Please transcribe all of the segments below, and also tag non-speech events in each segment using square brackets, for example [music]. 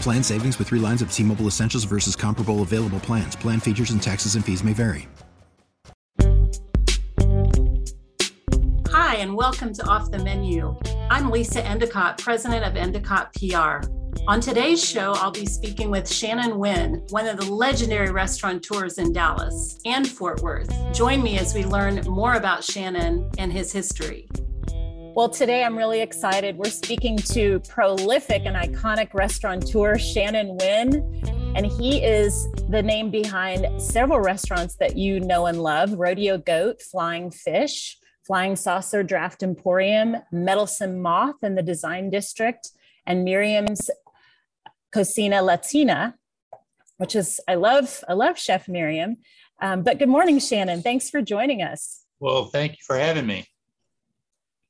Plan savings with three lines of T Mobile Essentials versus comparable available plans. Plan features and taxes and fees may vary. Hi, and welcome to Off the Menu. I'm Lisa Endicott, president of Endicott PR. On today's show, I'll be speaking with Shannon Wynne, one of the legendary restaurateurs in Dallas and Fort Worth. Join me as we learn more about Shannon and his history. Well, today I'm really excited. We're speaking to prolific and iconic restaurateur Shannon Wynne, and he is the name behind several restaurants that you know and love Rodeo Goat, Flying Fish, Flying Saucer Draft Emporium, Meddlesome Moth in the Design District, and Miriam's Cocina Latina, which is I love. I love Chef Miriam. Um, but good morning, Shannon. Thanks for joining us. Well, thank you for having me.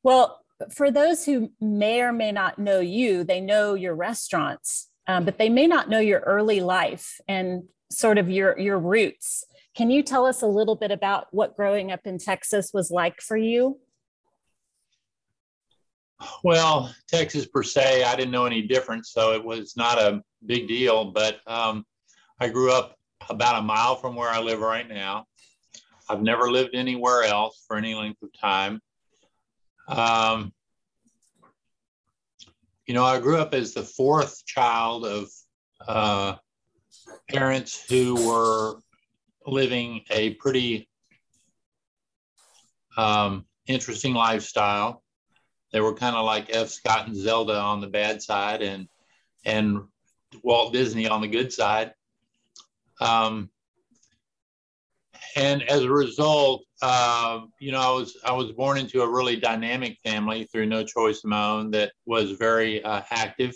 Well, for those who may or may not know you, they know your restaurants, um, but they may not know your early life and sort of your your roots. Can you tell us a little bit about what growing up in Texas was like for you? Well, Texas per se, I didn't know any different, so it was not a big deal. But um, I grew up about a mile from where I live right now. I've never lived anywhere else for any length of time. Um, you know, I grew up as the fourth child of uh, parents who were living a pretty um, interesting lifestyle. They were kind of like F. Scott and Zelda on the bad side, and and Walt Disney on the good side. Um, and as a result, uh, you know, I was I was born into a really dynamic family through no choice of my own that was very uh, active.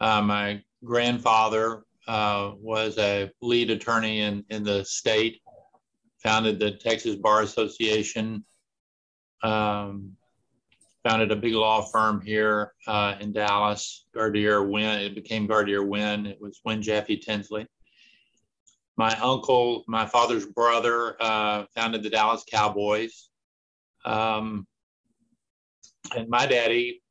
Uh, my grandfather uh, was a lead attorney in in the state, founded the Texas Bar Association, um, founded a big law firm here uh, in Dallas, Gardere Wynne. It became Gardere Wynne. It was Wynne Jaffe Tinsley my uncle, my father's brother, uh, founded the Dallas Cowboys. Um, and my daddy,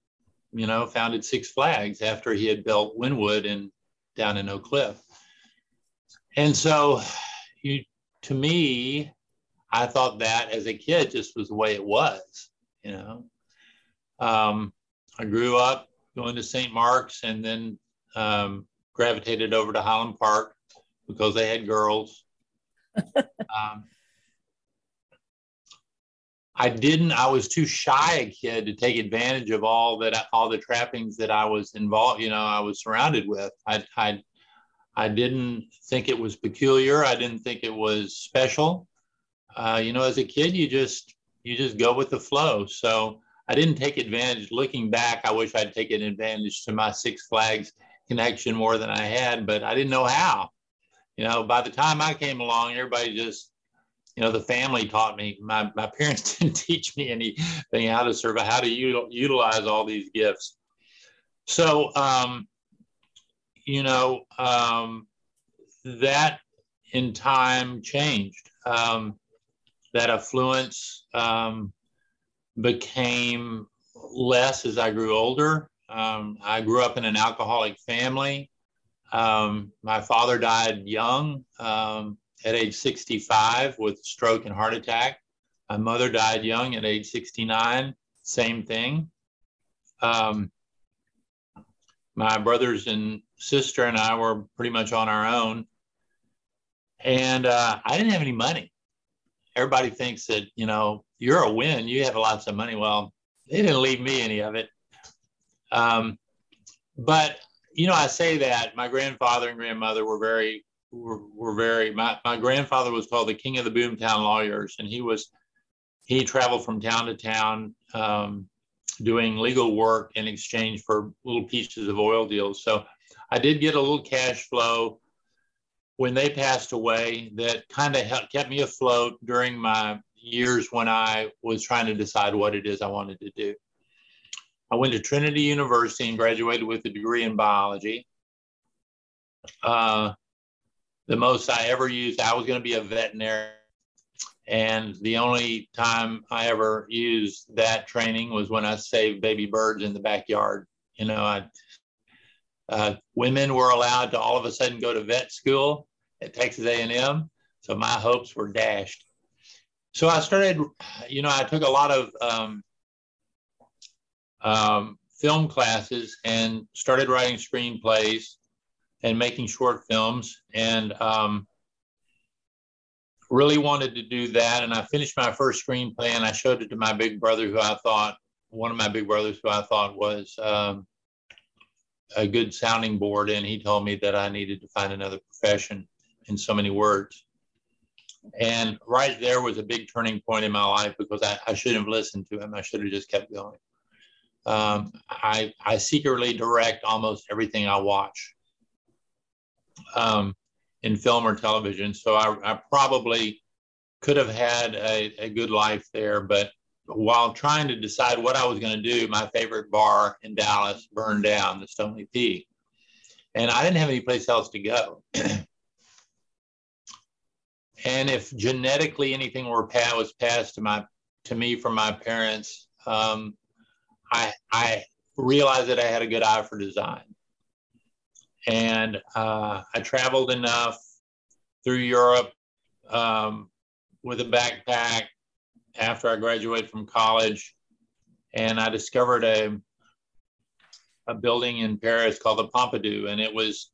you know, founded Six Flags after he had built Wynnewood and down in Oak Cliff. And so, you, to me, I thought that as a kid just was the way it was, you know. Um, I grew up going to St. Mark's and then um, gravitated over to Highland Park because they had girls. [laughs] um, I didn't. I was too shy a kid to take advantage of all that, all the trappings that I was involved. You know, I was surrounded with. I, I, I didn't think it was peculiar. I didn't think it was special. Uh, you know, as a kid, you just you just go with the flow. So I didn't take advantage. Looking back, I wish I'd taken advantage to my Six Flags connection more than I had, but I didn't know how you know, by the time I came along, everybody just, you know, the family taught me. My, my [laughs] parents didn't teach me anything how to survive, how to u- utilize all these gifts. So, um, you know, um, that in time changed. Um, that affluence um, became less as I grew older. Um, I grew up in an alcoholic family. Um, my father died young um, at age 65 with stroke and heart attack. My mother died young at age 69, same thing. Um, my brothers and sister and I were pretty much on our own. And uh, I didn't have any money. Everybody thinks that, you know, you're a Wynne, you have lots of money. Well, they didn't leave me any of it. Um, but, you know, I say that my grandfather and grandmother were very, were, were very, my, my grandfather was called the king of the boomtown lawyers. And he was, he traveled from town to town um, doing legal work in exchange for little pieces of oil deals. So I did get a little cash flow when they passed away that kind of kept me afloat during my years when I was trying to decide what it is I wanted to do. I went to Trinity University and graduated with a degree in biology. Uh, the most I ever used, I was going to be a veterinarian and the only time I ever used that training was when I saved baby birds in the backyard. You know, I, uh, women were allowed to all of a sudden go to vet school at Texas A&M, so my hopes were dashed. So I started, you know, I took a lot of um, um, film classes and started writing screenplays and making short films. And um, really wanted to do that. And I finished my first screenplay and I showed it to my big brother, who I thought, one of my big brothers, who I thought was um, a good sounding board. And he told me that I needed to find another profession in so many words. And right there was a big turning point in my life because I, I shouldn't have listened to him. I should have just kept going. Um, I, I secretly direct almost everything I watch. Um, in film or television. So I, I probably could have had a, a, good life there. But while trying to decide what I was going to do, my favorite bar in Dallas burned down, the Stony P. And I didn't have any place else to go. [clears throat] and if genetically anything were passed, was passed to my to me from my parents, um, I I realized that I had a good eye for design. And uh, I traveled enough through Europe um, with a backpack after I graduated from college. And I discovered a, a building in Paris called the Pompidou. And it was,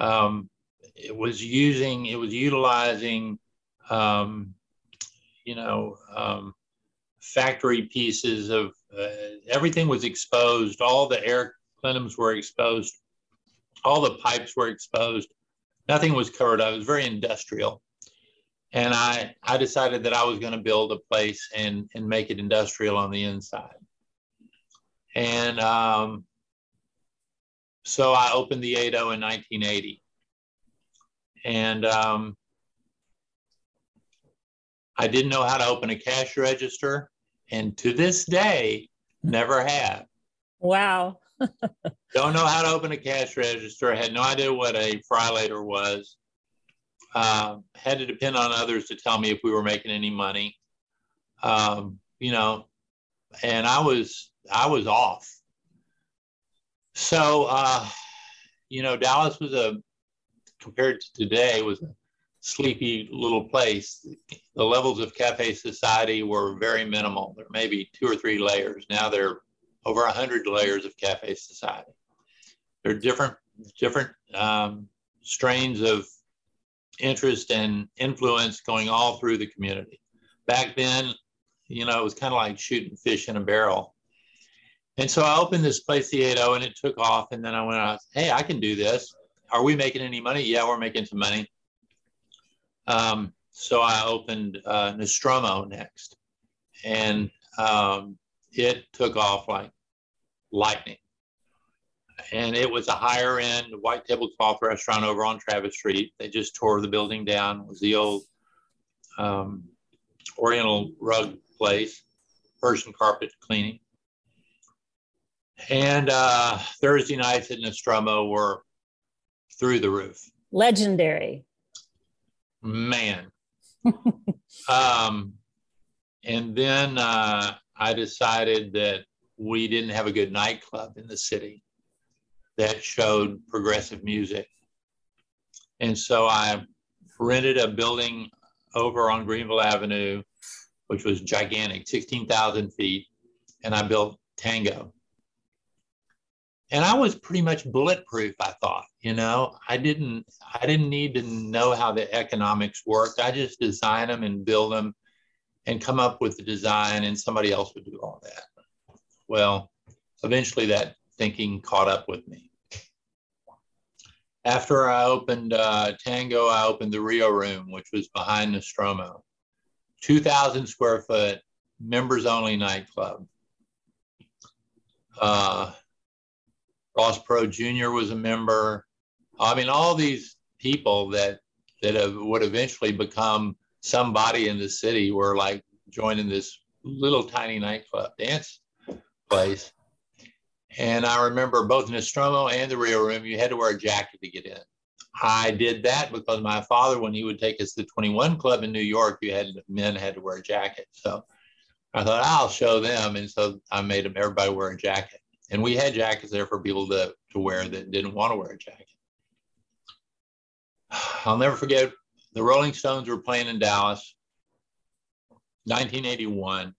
um, it was using, it was utilizing, um, you know, um, factory pieces of uh, everything was exposed. All the air plenums were exposed all the pipes were exposed. Nothing was covered. It was very industrial. And I, I decided that I was going to build a place and, and make it industrial on the inside. And um, so I opened the 8.0 in 1980. And um, I didn't know how to open a cash register. And to this day, never have. Wow. [laughs] Don't know how to open a cash register. I had no idea what a fryolator was. Um, had to depend on others to tell me if we were making any money. Um, you know, and I was I was off. So uh, you know, Dallas was a compared to today was a sleepy little place. The levels of cafe society were very minimal. There may be two or three layers. Now there are over 100 layers of cafe society. There are different, different um, strains of interest and influence going all through the community. Back then, you know, it was kind of like shooting fish in a barrel. And so I opened this place, the 8.0, and it took off. And then I went out, hey, I can do this. Are we making any money? Yeah, we're making some money. Um, so I opened uh, Nostromo next. And um, it took off like lightning. And it was a higher end white tablecloth restaurant over on Travis Street. They just tore the building down. It was the old um, Oriental rug place, Persian carpet cleaning. And uh, Thursday nights at Nostromo were through the roof. Legendary. Man. [laughs] um, and then uh, I decided that we didn't have a good nightclub in the city that showed progressive music. And so I rented a building over on Greenville Avenue, which was gigantic, 16,000 feet, and I built Tango. And I was pretty much bulletproof. I thought, you know, I didn't, I didn't need to know how the economics worked. I just design them and build them, and come up with the design, and somebody else would do all that. Well, eventually that thinking caught up with me. After I opened uh, Tango, I opened the Rio Room, which was behind Nostromo, 2,000 square foot, members only nightclub. Uh, Ross Perot Jr. was a member. I mean, all these people that that have, would eventually become somebody in the city were like joining this little tiny nightclub dance place. And I remember both Nostromo and the Rio Room, you had to wear a jacket to get in. I did that because my father, when he would take us to the 21 Club in New York, you had men had to wear a jacket. So I thought I'll show them, and so I made them everybody wear a jacket. And we had jackets there for people to, to wear that didn't want to wear a jacket. [sighs] I'll never forget the Rolling Stones were playing in Dallas, 1981.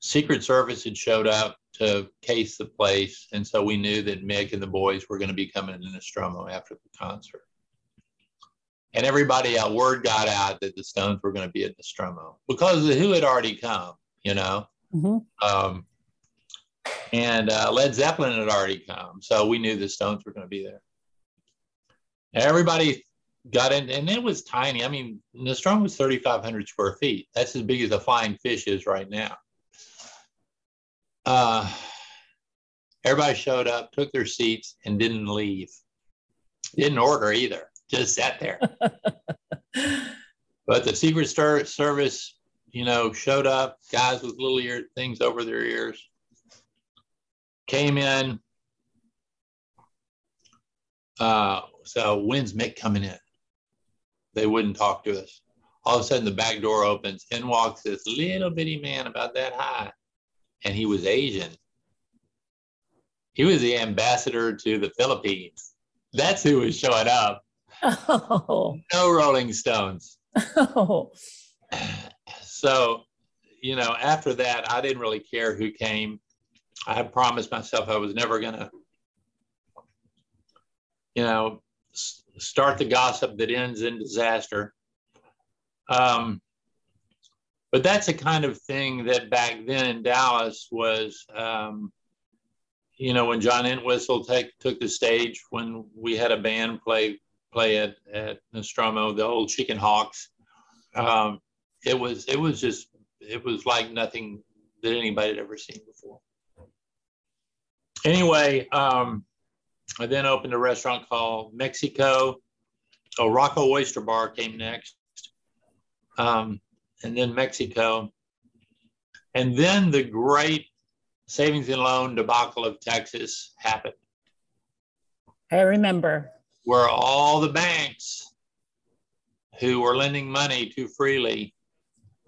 Secret Service had showed up to case the place, and so we knew that Mick and the boys were going to be coming to Nostromo after the concert. And everybody, a word got out that the Stones were going to be at Nostromo because the Who had already come, you know. Mm-hmm. Um, and uh, Led Zeppelin had already come, so we knew the Stones were going to be there. Everybody got in, and it was tiny. I mean, Nostromo was 3,500 square feet. That's as big as a flying fish is right now. Uh, everybody showed up, took their seats, and didn't leave. Didn't order either, just sat there. [laughs] but the Secret Service you know, showed up, guys with little ear things over their ears, came in. Uh, so when's Mick coming in? They wouldn't talk to us. All of a sudden, the back door opens. In walks this little bitty man about that high, and he was Asian. He was the ambassador to the Philippines. That's who was showing up. [laughs] Oh. No Rolling Stones. [laughs] Oh. [sighs] so, you know, after that, I didn't really care who came. I had promised myself I was never going to, you know, start the gossip that ends in disaster. Um, but that's the kind of thing that back then in Dallas was, um, you know, when John Entwistle take, took the stage when we had a band play play at, at Nostromo, the old Chicken Hawks. Um, it was it was just it was like nothing that anybody had ever seen before. Anyway, um, I then opened a restaurant called Mexico. Oh, Rocco Oyster Bar came next, um, and then Mexico, and then the great savings and loan debacle of Texas happened. I remember where all the banks who were lending money too freely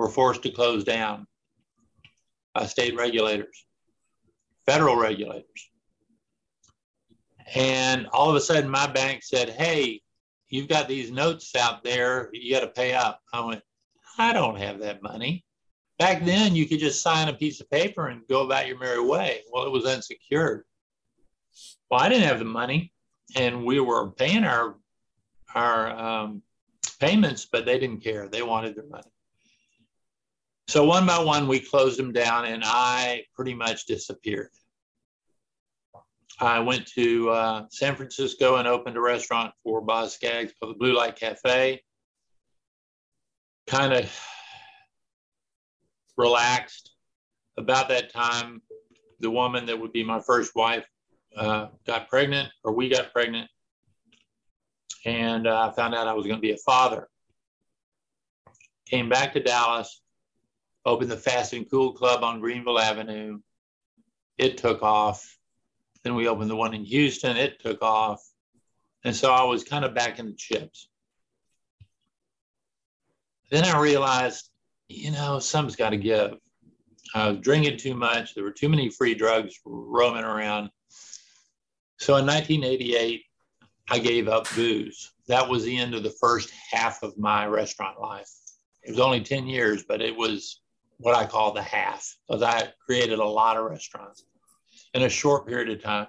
were forced to close down by state regulators, federal regulators. And all of a sudden, my bank said, Hey, you've got these notes out there, you got to pay up. I went, I don't have that money. Back then, you could just sign a piece of paper and go about your merry way. Well, it was unsecured. Well, I didn't have the money, and we were paying our our um, payments, but they didn't care. They wanted their money. So one by one, we closed them down, and I pretty much disappeared. I went to uh, San Francisco and opened a restaurant for Boz Scaggs called the Blue Light Cafe. Kind of relaxed. About that time, the woman that would be my first wife uh, got pregnant, or we got pregnant, and I uh, found out I was going to be a father. Came back to Dallas, opened the Fast and Cool Club on Greenville Avenue. It took off. Then we opened the one in Houston. It took off. And so I was kind of back in the chips. Then I realized, you know, something's got to give. I was drinking too much. There were too many free drugs roaming around. So in 1988, I gave up booze. That was the end of the first half of my restaurant life. It was only 10 years, but it was what I call the half, because I created a lot of restaurants in a short period of time.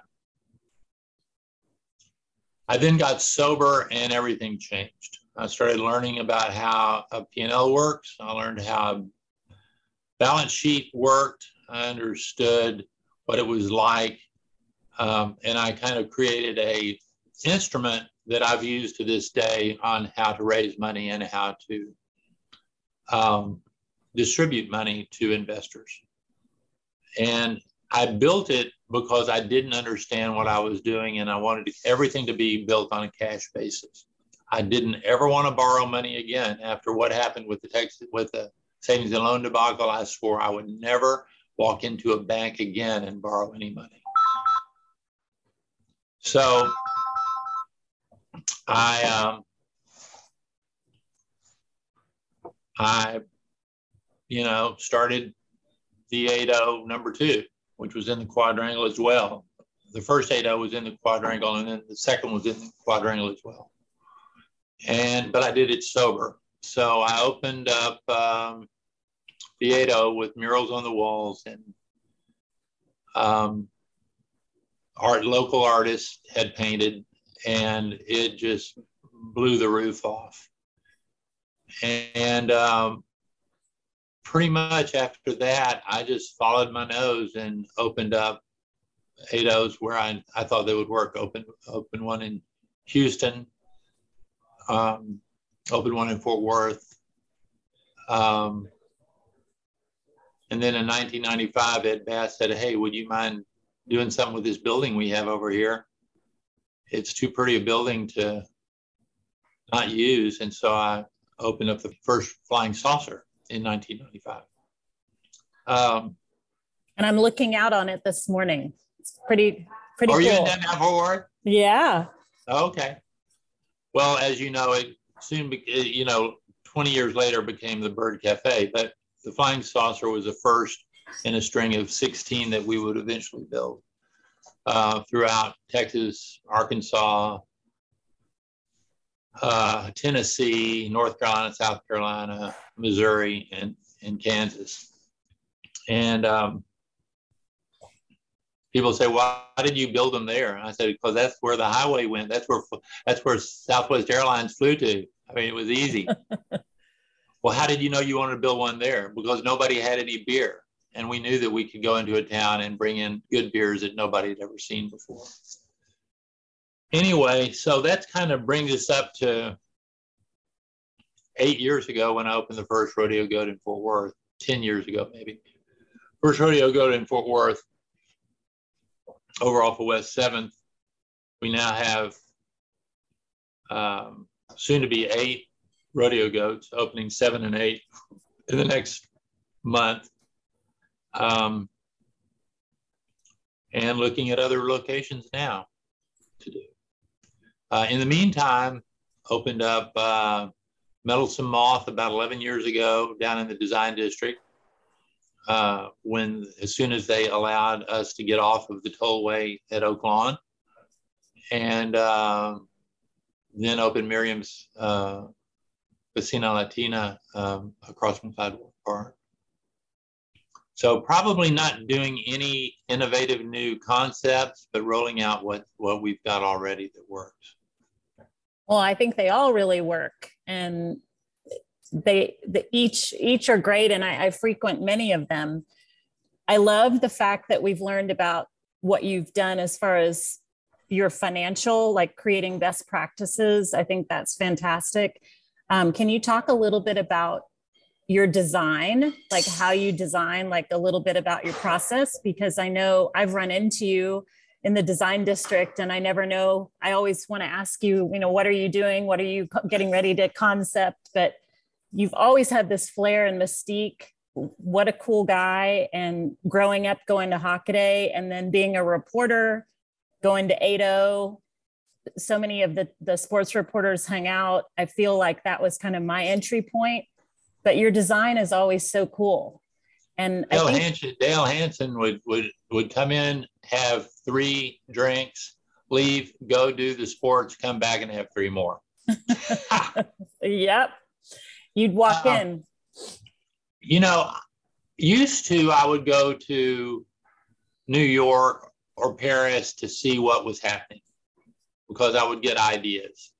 I then got sober and everything changed. I started learning about how a P&L works. I learned how balance sheet worked. I understood what it was like. Um, and I kind of created a instrument that I've used to this day on how to raise money and how to um, distribute money to investors. And I built it because I didn't understand what I was doing and I wanted everything to be built on a cash basis. I didn't ever want to borrow money again after what happened with the Texas with the savings and loan debacle. I swore I would never walk into a bank again and borrow any money. So I um, I you know started the 80 number two, which was in the quadrangle as well. The first 80 was in the quadrangle, and then the second was in the quadrangle as well. And but I did it sober. So I opened up um, the 80 with murals on the walls and um, art local artists had painted and it just blew the roof off. And um, pretty much after that, I just followed my nose and opened up O's where I, I thought they would work. Open open one in Houston, um, open one in Fort Worth. Um, and then in 1995, Ed Bass said, Hey, would you mind doing something with this building we have over here? it's too pretty a building to not use. And so I opened up the first flying saucer in 1995. Um, and I'm looking out on it this morning. It's pretty, pretty are cool. you in Denver Fort Yeah. Okay. Well, as you know, it soon, be, you know, 20 years later became the Bird Cafe, but the flying saucer was the first in a string of 16 that we would eventually build uh, throughout Texas, Arkansas, uh, Tennessee, North Carolina, South Carolina, Missouri, and, and Kansas. And um, people say, "Why did you build them there?" And I said, "Because that's where the highway went. That's where that's where Southwest Airlines flew to. I mean, it was easy." [laughs] well, how did you know you wanted to build one there? Because nobody had any beer and we knew that we could go into a town and bring in good beers that nobody had ever seen before. Anyway, so that kind of brings us up to eight years ago when I opened the first rodeo goat in Fort Worth, 10 years ago maybe. First rodeo goat in Fort Worth, over off of West 7th. We now have um, soon to be eight rodeo goats, opening seven and eight in the next month um, and looking at other locations now to do. Uh, in the meantime, opened up uh, Meddlesome Moth about 11 years ago down in the design district. Uh, when as soon as they allowed us to get off of the tollway at Oak Lawn, and um, then opened Miriam's uh, Cocina Latina um, across from Sidewalk Park. So probably not doing any innovative new concepts, but rolling out what, what we've got already that works. Well, I think they all really work and they the, each each are great and I, I frequent many of them. I love the fact that we've learned about what you've done as far as your financial, like creating best practices. I think that's fantastic. Um, can you talk a little bit about your design, like how you design, like a little bit about your process, because I know I've run into you in the design district and I never know. I always want to ask you, you know, what are you doing? What are you getting ready to concept? But you've always had this flair and mystique. What a cool guy. And growing up, going to Hockaday and then being a reporter, going to 8.0. So many of the, the sports reporters hang out. I feel like that was kind of my entry point but your design is always so cool. And Dale, think- Hansen, Dale Hansen would, would, would come in, have three drinks, leave, go do the sports, come back and have three more. [laughs] yep. You'd walk um, in. You know, used to, I would go to New York or Paris to see what was happening because I would get ideas.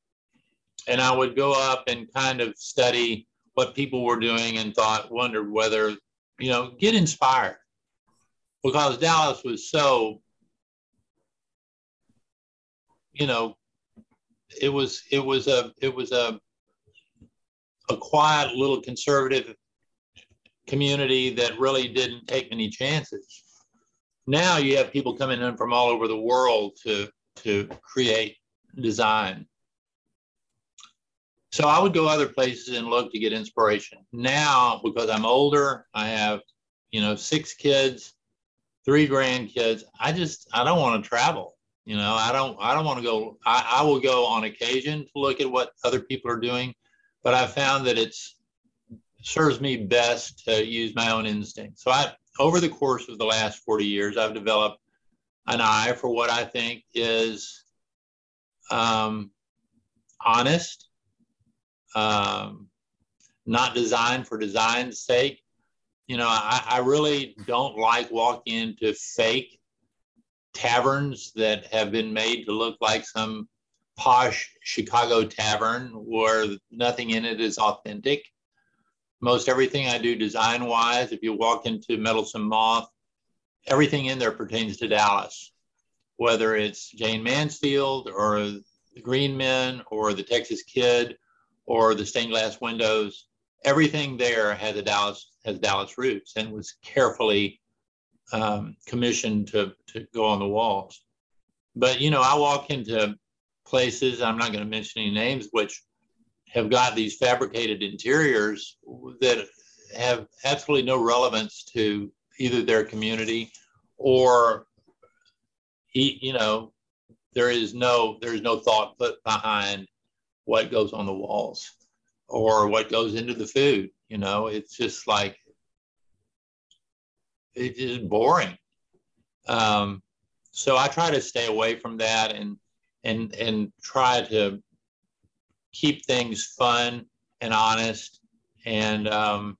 And I would go up and kind of study what people were doing and thought, wondered whether, you know, get inspired because Dallas was so, you know, it was it was a it was a a quiet little conservative community that really didn't take many chances. Now you have people coming in from all over the world to to create design. So I would go other places and look to get inspiration. Now, because I'm older, I have, you know, six kids, three grandkids. I just I don't want to travel. You know, I don't I don't want to go. I, I will go on occasion to look at what other people are doing, but I found that it's serves me best to use my own instinct. So I over the course of the last 40 years, I've developed an eye for what I think is um, honest, um, not designed for design's sake. You know, I, I really don't like walking into fake taverns that have been made to look like some posh Chicago tavern where nothing in it is authentic. Most everything I do design wise, if you walk into Meddlesome Moth, everything in there pertains to Dallas, whether it's Jayne Mansfield or the Green Men or the Texas Kid or the stained glass windows. Everything there has a Dallas has Dallas roots and was carefully um, commissioned to, to go on the walls. But, you know, I walk into places, I'm not going to mention any names, which have got these fabricated interiors that have absolutely no relevance to either their community or, you know, there is no there's no thought put behind what goes on the walls or what goes into the food. You know, it's just like it is boring. Um, so I try to stay away from that and and and try to keep things fun and honest and um,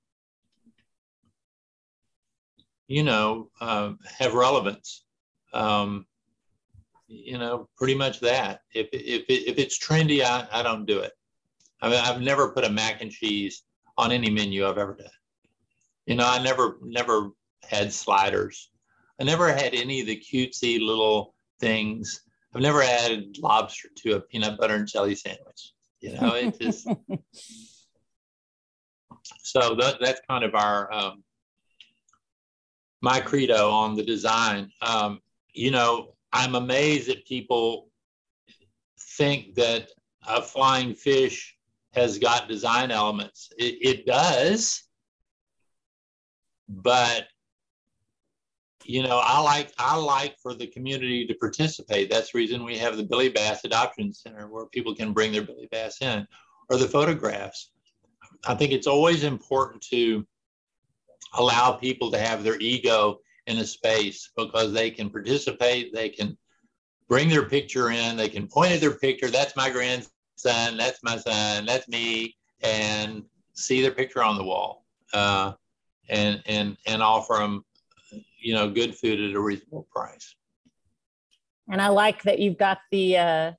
you know uh, have relevance. Um, you know, pretty much that. If if if it's trendy, I, I don't do it. I mean, I've never put a mac and cheese on any menu I've ever done. You know, I never never had sliders. I never had any of the cutesy little things. I've never added lobster to a peanut butter and jelly sandwich. You know, it just. [laughs] so that, that's kind of our um, my credo on the design. Um, you know, I'm amazed that people think that a flying fish has got design elements. It, it does, but you know, I like I like for the community to participate. That's the reason we have the Billy Bass Adoption Center where people can bring their Billy Bass in, or the photographs. I think it's always important to allow people to have their ego in a space because they can participate, they can bring their picture in, they can point at their picture. That's my grandson. Son, that's my son. That's me, and see their picture on the wall, uh, and and and offer them you know good food at a reasonable price. And I like that you've got the uh,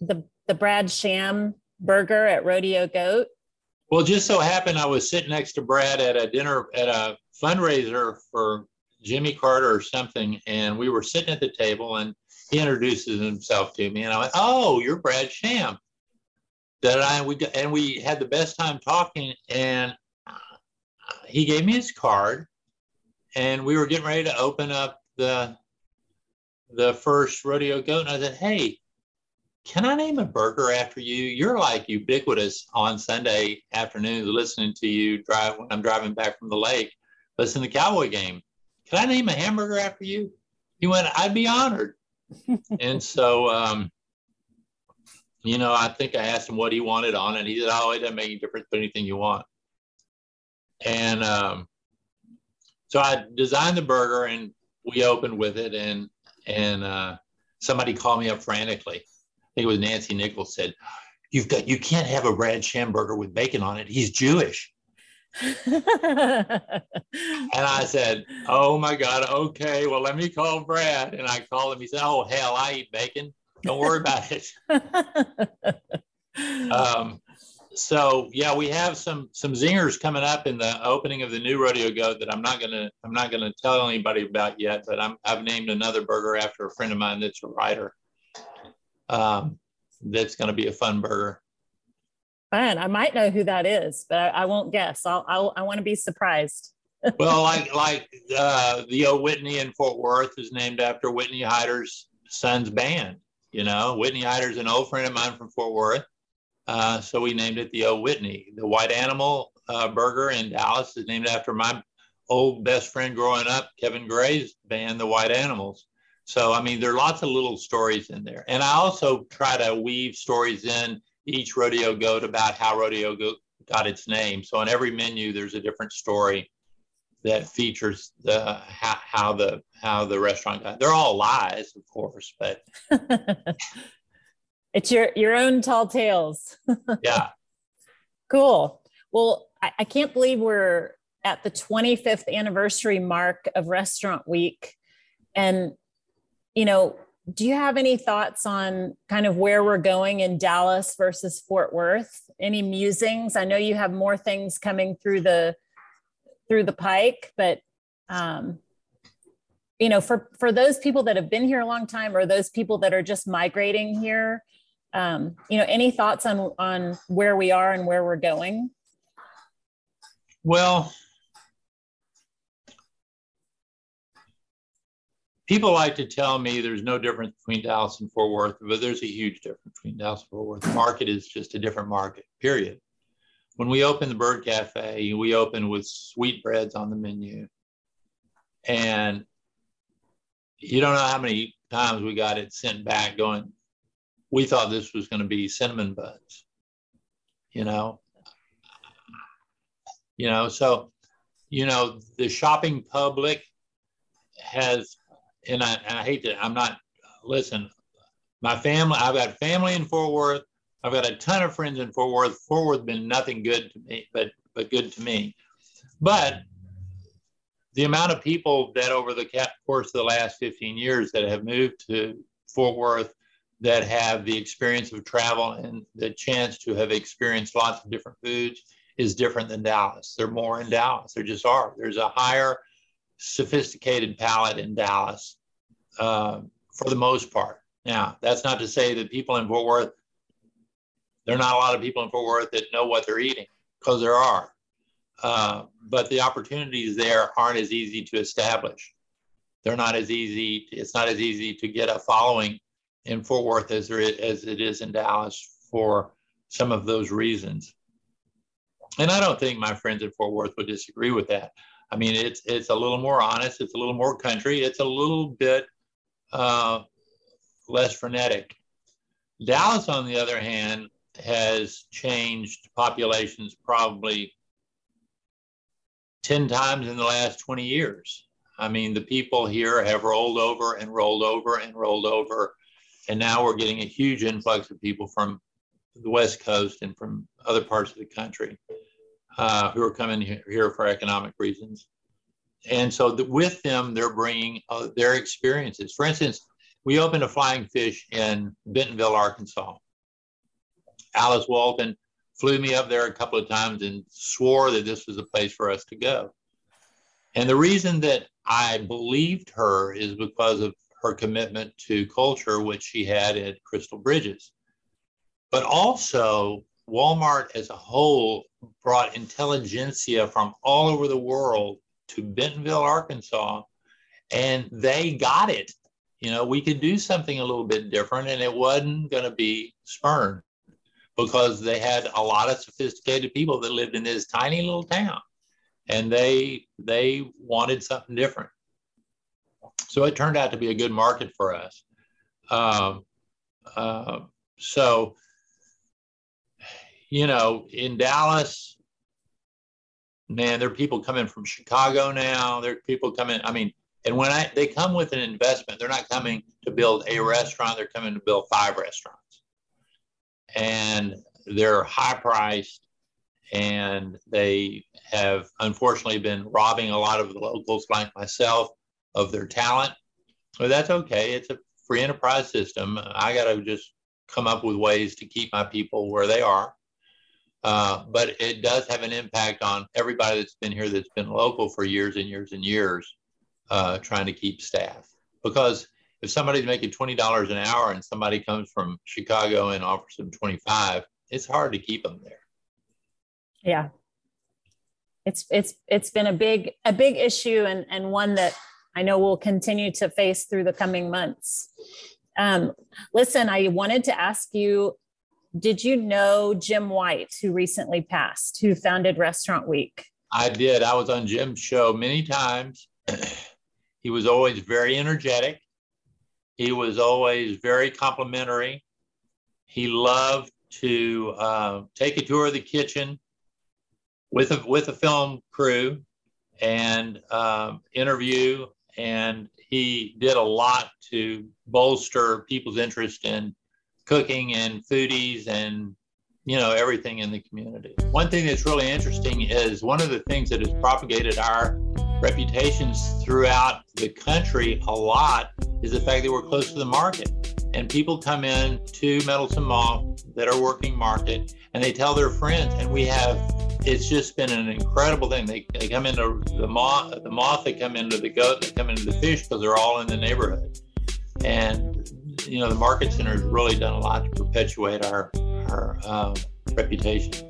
the the Brad Sham burger at Rodeo Goat. Well, just so happened I was sitting next to Brad at a dinner at a fundraiser for Jimmy Carter or something, and we were sitting at the table, and he introduces himself to me, and I went, "Oh, you're Brad Sham." That I we and we had the best time talking, and he gave me his card, and we were getting ready to open up the the first rodeo goat, and I said, "Hey, can I name a burger after you? You're like ubiquitous on Sunday afternoons, listening to you drive when I'm driving back from the lake, listening to the Cowboy game. Can I name a hamburger after you?" He went, "I'd be honored." [laughs] and so, um, you know, I think I asked him what he wanted on it. He said, "Oh, it doesn't make any difference. Put anything you want." And um, so I designed the burger and we opened with it and and uh, somebody called me up frantically. I think it was Nancy Nichols said, "You've got you can't have a Brad Sham burger with bacon on it. He's Jewish." [laughs] and I said, Oh my God, okay, well, let me call Brad. And I called him. He said, Oh, hell, I eat bacon. Don't worry about it. [laughs] um, so yeah, we have some some zingers coming up in the opening of the new rodeo goat that I'm not gonna I'm not gonna tell anybody about yet, but I'm I've named another burger after a friend of mine that's a writer. Um, that's gonna be a fun burger. Fun. I might know who that is, but I, I won't guess. I'll, I'll I want to be surprised. [laughs] well, like like uh, the old Whitney in Fort Worth is named after Whitney Hyder's son's band. You know, Whitney Hyder's an old friend of mine from Fort Worth uh, so we named it the O Whitney. The White Animal uh, Burger in Dallas is named after my old best friend growing up, Kevin Gray's band, the White Animals. So, I mean, there are lots of little stories in there. And I also try to weave stories in each rodeo goat about how rodeo goat got its name. So on every menu, there's a different story that features the how, how the how the restaurant got. They're all lies, of course, but [laughs] It's your your own tall tales. [laughs] yeah. Cool. Well, I, I can't believe we're at the 25th anniversary mark of Restaurant Week. And, you know, do you have any thoughts on kind of where we're going in Dallas versus Fort Worth? Any musings? I know you have more things coming through the through the pike, but um, you know, for for those people that have been here a long time, or those people that are just migrating here, um, you know any thoughts on on where we are and where we're going? Well people like to tell me there's no difference between dallas and fort worth but there's a huge difference between dallas and fort worth. The market is just a different market period when we opened the bird cafe we opened with sweetbreads on the menu and you don't know how many times we got it sent back going we thought this was going to be cinnamon buns, you know. You know, so you know the shopping public has, and I, and I hate to, I'm not. Listen, my family. I've got family in Fort Worth. I've got a ton of friends in Fort Worth. Fort Worth been nothing good to me, but but good to me. But the amount of people that over the course of the last 15 years that have moved to Fort Worth that have the experience of travel and the chance to have experienced lots of different foods is different than Dallas. They're more in Dallas. There just are. There's a higher sophisticated palate in Dallas uh, for the most part. Now, that's not to say that people in Fort Worth, there are not a lot of people in Fort Worth that know what they're eating, because there are. Uh, but the opportunities there aren't as easy to establish. They're not as easy, it's not as easy to get a following in Fort Worth as, there is, as it is in Dallas for some of those reasons. And I don't think my friends in Fort Worth would disagree with that. I mean, it's it's a little more honest. It's a little more country. It's a little bit uh, less frenetic. Dallas, on the other hand, has changed populations probably 10 times in the last 20 years. I mean, the people here have rolled over and rolled over and rolled over and now we're getting a huge influx of people from the West Coast and from other parts of the country uh, who are coming here for economic reasons. And so the, with them, they're bringing uh, their experiences. For instance, we opened a flying fish in Bentonville, Arkansas. Alice Walton flew me up there a couple of times and swore that this was a place for us to go. And the reason that I believed her is because of her commitment to culture, which she had at Crystal Bridges. But also, Walmart as a whole brought intelligentsia from all over the world to Bentonville, Arkansas, and they got it. You know, we could do something a little bit different, and it wasn't going to be spurned because they had a lot of sophisticated people that lived in this tiny little town, and they they wanted something different. So it turned out to be a good market for us. Um, uh, so, you know, in Dallas, man, there are people coming from Chicago now. There are people coming. I mean, and when I they come with an investment, they're not coming to build a restaurant. They're coming to build five restaurants, and they're high priced, and they have unfortunately been robbing a lot of the locals like myself of their talent. But that's okay. It's a free enterprise system. I got to just come up with ways to keep my people where they are. Uh, but it does have an impact on everybody that's been here that's been local for years and years and years, uh, trying to keep staff. Because if somebody's making twenty dollars an hour and somebody comes from Chicago and offers them twenty five, it's hard to keep them there. Yeah, it's it's it's been a big a big issue and and one that I know we'll continue to face through the coming months. Um, listen, I wanted to ask you did you know Jim White, who recently passed, who founded Restaurant Week? I did. I was on Jim's show many times. [clears throat] he was always very energetic. He was always very complimentary. He loved to uh, take a tour of the kitchen with a with a film crew and um, interview. And he did a lot to bolster people's interest in cooking and foodies and you know everything in the community. One thing that's really interesting is one of the things that has propagated our reputations throughout the country a lot is the fact that we're close to the market. And people come in to Meddlesome Moth that are working market and they tell their friends. And we have, it's just been an incredible thing. They, they come into the moth, the moth, they come into the goat, they come into the fish because they're all in the neighborhood. And you know, the Market Center has really done a lot to perpetuate our our um, reputation.